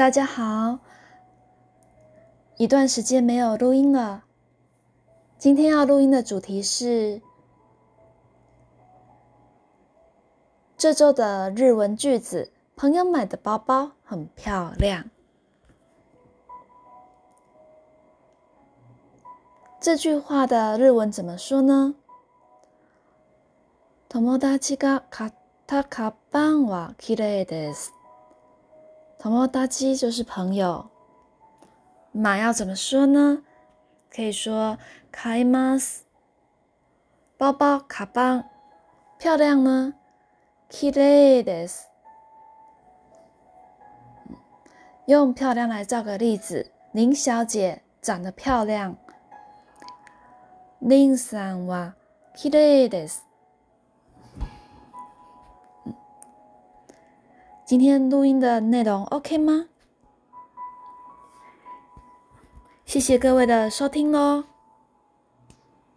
大家好，一段时间没有录音了。今天要录音的主题是这周的日文句子。朋友买的包包很漂亮。这句话的日文怎么说呢？友達が買ったカバンはきれです。同我搭机就是朋友。马要怎么说呢？可以说 k i m s 包包卡邦，漂亮呢 k i r e d s 用漂亮来造个例子：林小姐长得漂亮。l i ん sana k i r d s 今天录音的内容 OK 吗？谢谢各位的收听喽。